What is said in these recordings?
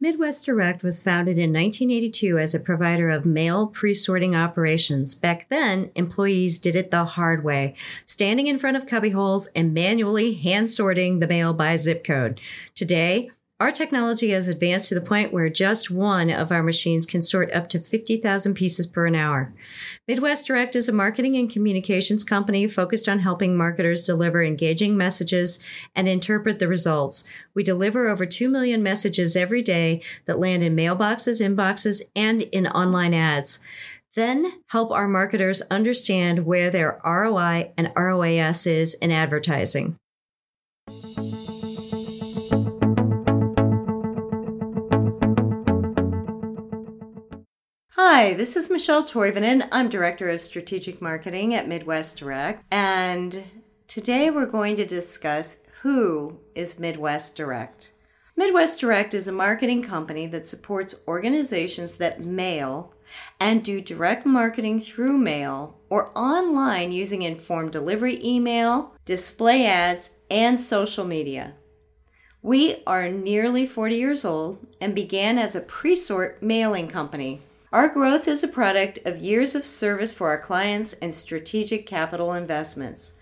Midwest Direct was founded in 1982 as a provider of mail pre sorting operations. Back then, employees did it the hard way, standing in front of cubbyholes and manually hand sorting the mail by zip code. Today, our technology has advanced to the point where just one of our machines can sort up to 50,000 pieces per an hour. Midwest Direct is a marketing and communications company focused on helping marketers deliver engaging messages and interpret the results. We deliver over 2 million messages every day that land in mailboxes, inboxes, and in online ads. Then help our marketers understand where their ROI and ROAS is in advertising. Hi, this is Michelle Toivonen. I'm Director of Strategic Marketing at Midwest Direct. And today we're going to discuss who is Midwest Direct. Midwest Direct is a marketing company that supports organizations that mail and do direct marketing through mail or online using informed delivery email, display ads, and social media. We are nearly 40 years old and began as a pre sort mailing company. Our growth is a product of years of service for our clients and strategic capital investments.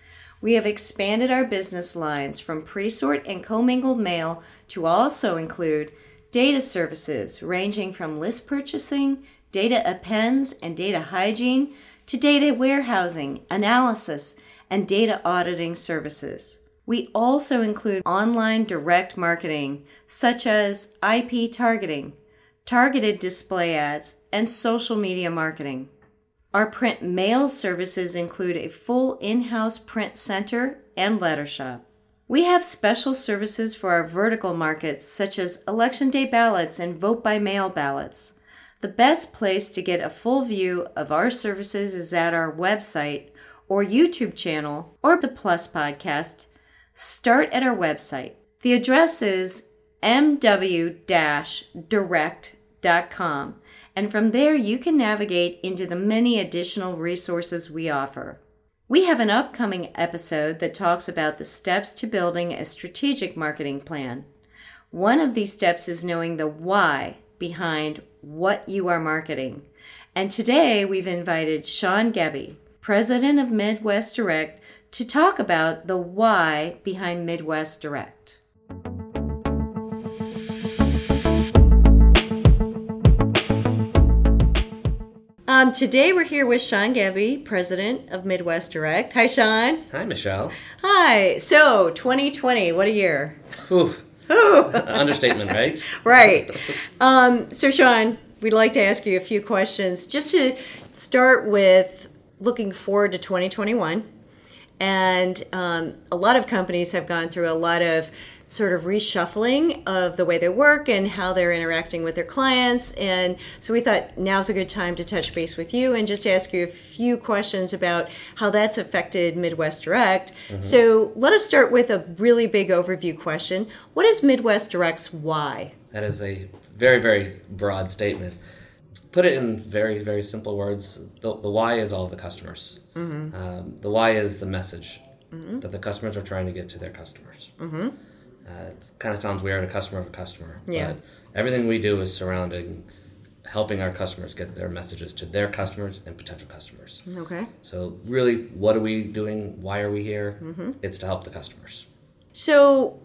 We have expanded our business lines from pre sort and commingled mail to also include data services ranging from list purchasing, data appends, and data hygiene to data warehousing, analysis, and data auditing services. We also include online direct marketing, such as IP targeting, targeted display ads, and social media marketing. Our print mail services include a full in house print center and letter shop. We have special services for our vertical markets, such as election day ballots and vote by mail ballots. The best place to get a full view of our services is at our website or YouTube channel or the Plus podcast. Start at our website. The address is mw and from there you can navigate into the many additional resources we offer. We have an upcoming episode that talks about the steps to building a strategic marketing plan. One of these steps is knowing the why behind what you are marketing. And today we've invited Sean Gebbie, president of Midwest Direct, to talk about the why behind Midwest Direct. Um, today we're here with Sean Gebbie, president of Midwest Direct. Hi, Sean. Hi, Michelle. Hi. So, 2020, what a year. Oof. Ooh. Understatement, right? right. Um, so, Sean, we'd like to ask you a few questions just to start with looking forward to 2021. And um, a lot of companies have gone through a lot of sort of reshuffling of the way they work and how they're interacting with their clients. And so we thought now's a good time to touch base with you and just ask you a few questions about how that's affected Midwest Direct. Mm-hmm. So let us start with a really big overview question. What is Midwest Direct's why? That is a very, very broad statement. Put it in very, very simple words. The, the why is all the customers. Mm-hmm. Um, the why is the message mm-hmm. that the customers are trying to get to their customers. Uh, it kind of sounds weird, a customer of a customer. Yeah. But everything we do is surrounding helping our customers get their messages to their customers and potential customers. Okay. So, really, what are we doing? Why are we here? Mm-hmm. It's to help the customers. So,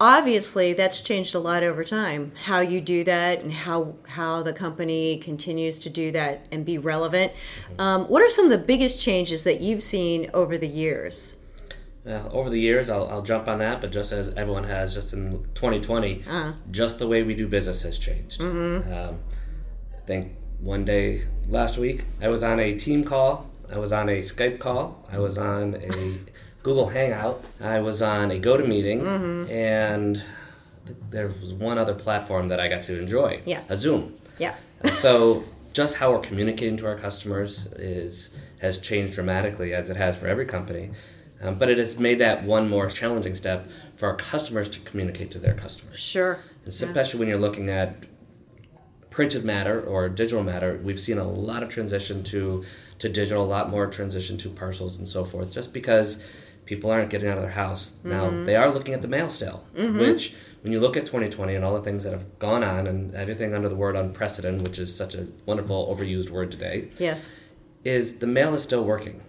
obviously, that's changed a lot over time. How you do that and how how the company continues to do that and be relevant. Mm-hmm. Um, what are some of the biggest changes that you've seen over the years? Uh, over the years, I'll, I'll jump on that, but just as everyone has, just in 2020, uh-huh. just the way we do business has changed. Mm-hmm. Um, I think one day last week, I was on a team call, I was on a Skype call, I was on a Google Hangout, I was on a GoToMeeting, mm-hmm. and th- there was one other platform that I got to enjoy yeah. a Zoom. Yeah. so just how we're communicating to our customers is has changed dramatically, as it has for every company. Um, but it has made that one more challenging step for our customers to communicate to their customers. Sure. And especially yeah. when you're looking at printed matter or digital matter, we've seen a lot of transition to to digital, a lot more transition to parcels and so forth, just because people aren't getting out of their house. Now, they are looking at the mail still, which, when you look at 2020 and all the things that have gone on and everything under the word unprecedented, which is such a wonderful overused word today, Yes. is the mail is still working.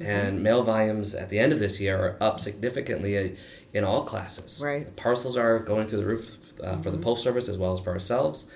And mail volumes at the end of this year are up significantly in all classes. Right. The parcels are going through the roof uh, for the Post Service as well as for ourselves.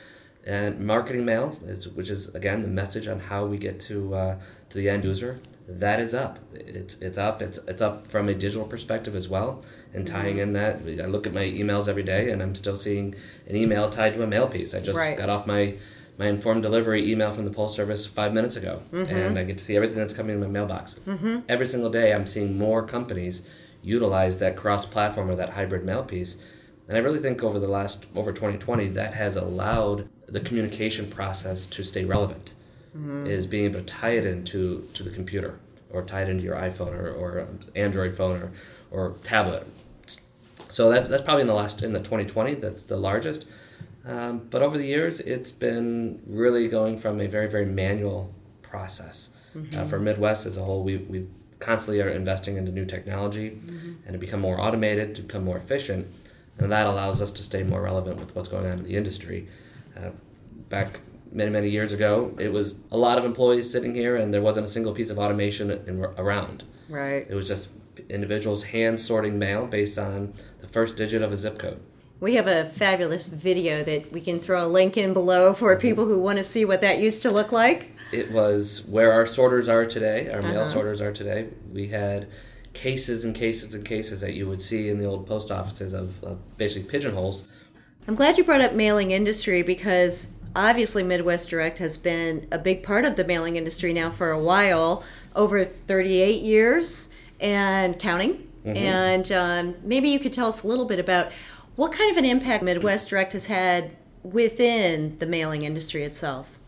And marketing mail, is, which is again the message on how we get to uh, to the end user, that is up. It's it's up. It's it's up from a digital perspective as well. And tying in that, I look at my emails every day, and I'm still seeing an email tied to a mail piece. I just Right. got off my my informed delivery email from the post service five minutes ago, and I get to see everything that's coming in my mailbox. Mm-hmm. Every single day, I'm seeing more companies utilize that cross-platform or that hybrid mail piece, and I really think over the last over 2020 that has allowed the communication process to stay relevant. Is being able to tie it into to the computer or tie it into your iPhone or, or Android phone or, or tablet. So that's, that's probably in the last in the 2020 that's the largest. Um, but over the years, it's been really going from a very very manual process. Uh, for Midwest as a whole, we we constantly are investing into new technology and to become more automated, to become more efficient, and that allows us to stay more relevant with what's going on in the industry. Uh, back many many years ago, it was a lot of employees sitting here, and there wasn't a single piece of automation in, around. Right. It was just individuals hand sorting mail based on the first digit of a zip code. We have a fabulous video that we can throw a link in below for people who want to see what that used to look like. It was where our sorters are today, our mail sorters are today. We had cases and cases and cases that you would see in the old post offices of, of basically pigeonholes. I'm glad you brought up mailing industry because obviously Midwest Direct has been a big part of the mailing industry now for a while, over 38 years and counting. And um, maybe you could tell us a little bit about what kind of an impact Midwest Direct has had within the mailing industry itself.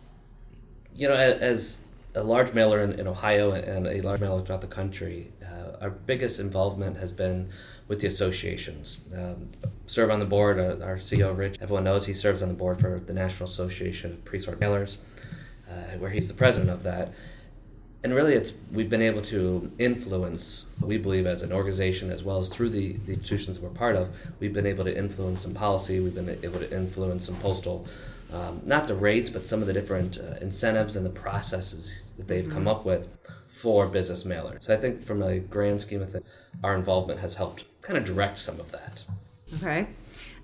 You know, as a large mailer in, in Ohio and a large mailer throughout the country, uh, our biggest involvement has been with the associations. Um, serve on the board, uh, our CEO Rich, everyone knows he serves on the board for the National Association of Pre-Sort Mailers, uh, where he's the president of that. And really, it's we've been able to influence. We believe as an organization, as well as through the, the institutions we're part of, we've been able to influence some policy. We've been able to influence some postal, um, not the rates, but some of the different uh, incentives and the processes that they've come up with for business mailers. So I think, from a grand scheme of things, our involvement has helped kind of direct some of that. Okay.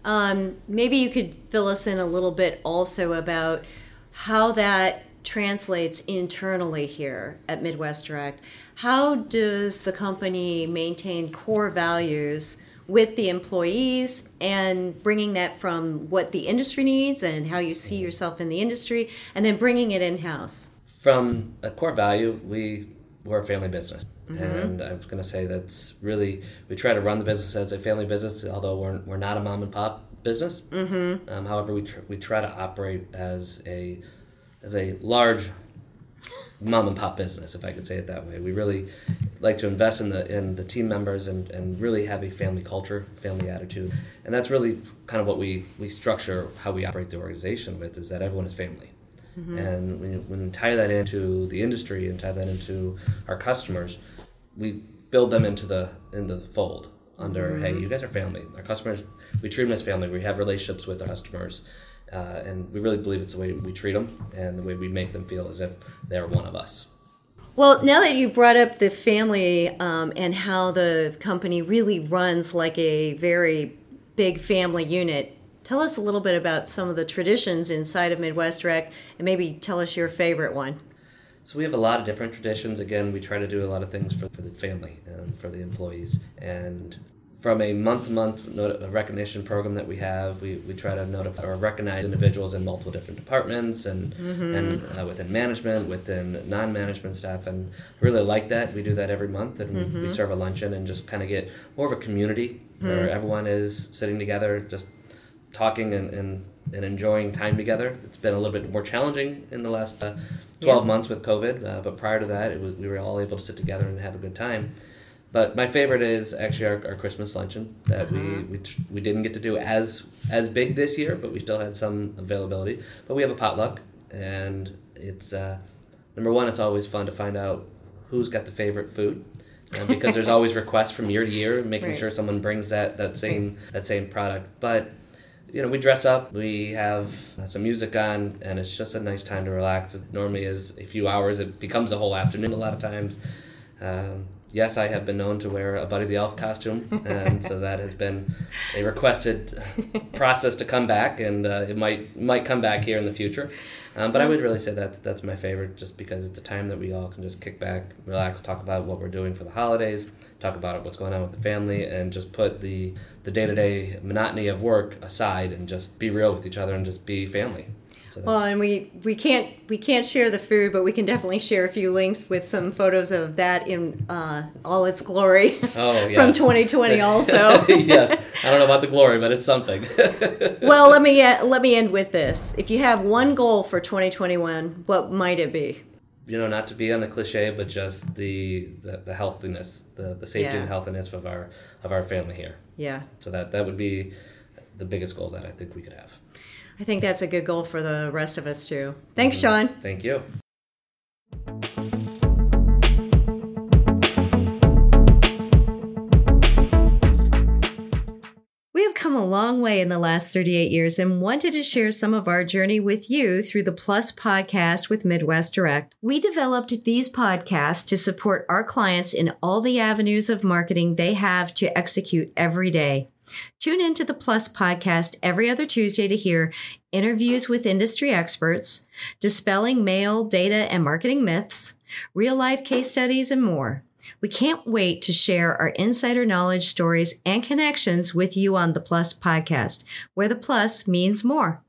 Um, maybe you could fill us in a little bit also about how that translates internally here at Midwest Direct. How does the company maintain core values with the employees and bringing that from what the industry needs and how you see yourself in the industry and then bringing it in house? From a core value, we we're a family business, and I was going to say that's really we try to run the business as a family business, although we're, we're not a mom and pop business. Mm-hmm. Um, however, we tr- we try to operate as a as a large mom and pop business, if I could say it that way. We really like to invest in the in the team members and, and really have a family culture, family attitude, and that's really kind of what we we structure how we operate the organization with is that everyone is family. Mm-hmm. And when when you tie that into the industry and tie that into our customers, we build them into the into the fold under hey mm-hmm. you guys are family. Our customers we treat them as family. We have relationships with our customers uh, and we really believe it's the way we treat them and the way we make them feel as if they're one of us Well, now that you brought up the family um, and how the company really runs like a very big family unit, tell us a little bit about some of the traditions inside of Midwest Direct and maybe tell us your favorite one. So we have a lot of different traditions. Again, we try to do a lot of things for, for the family and for the employees. And from a month-to-month not- recognition program that we have, we, we try to notify or recognize individuals in multiple different departments and and uh, within management, within non-management staff, and really like that. We do that every month, and we serve a luncheon and just kind of get more of a community where everyone is sitting together, just talking and, and, and enjoying time together. It's been a little bit more challenging in the last uh, 12 Yeah. months with COVID, uh, but prior to that, it was, we were all able to sit together and have a good time. But my favorite is actually our, our Christmas luncheon that we, we, tr- we didn't get to do as as big this year, but we still had some availability. But we have a potluck, and it's uh, number one. It's always fun to find out who's got the favorite food, because there's always requests from year to year, making Right. sure someone brings that that same that same product. But you know, we dress up, we have some music on, and it's just a nice time to relax. It normally is a few hours. It becomes a whole afternoon a lot of times. Um, yes, I have been known to wear a Buddy the Elf costume, and so that has been a requested process to come back, and uh, it might might come back here in the future. Um, but I would really say that's that's my favorite, just because it's a time that we all can just kick back, relax, talk about what we're doing for the holidays, talk about what's going on with the family, and just put the the day to day monotony of work aside, and just be real with each other and just be family. So Well, and we we can't we can't share the food, but we can definitely share a few links with some photos of that in uh, all its glory oh from 2020. Also, yes, I don't know about the glory, but it's something. well, let me uh, let me end with this. If you have one goal for 2021, what might it be? you know, not to be on the cliche, but just the the, the healthiness, the, the safety Yeah. and healthiness of our of our family here. Yeah, So that that would be the biggest goal that I think we could have. I think that's a good goal for the rest of us too. Thanks, mm-hmm. Sean. Thank you. We have come a long way in the last 38 years and wanted to share some of our journey with you through the Plus podcast with Midwest Direct. We developed these podcasts to support our clients in all the avenues of marketing they have to execute every day. Tune into the Plus podcast every other Tuesday to hear interviews with industry experts, dispelling mail, data, and marketing myths, real life case studies, and more. We can't wait to share our insider knowledge, stories, and connections with you on the Plus podcast, where the plus means more.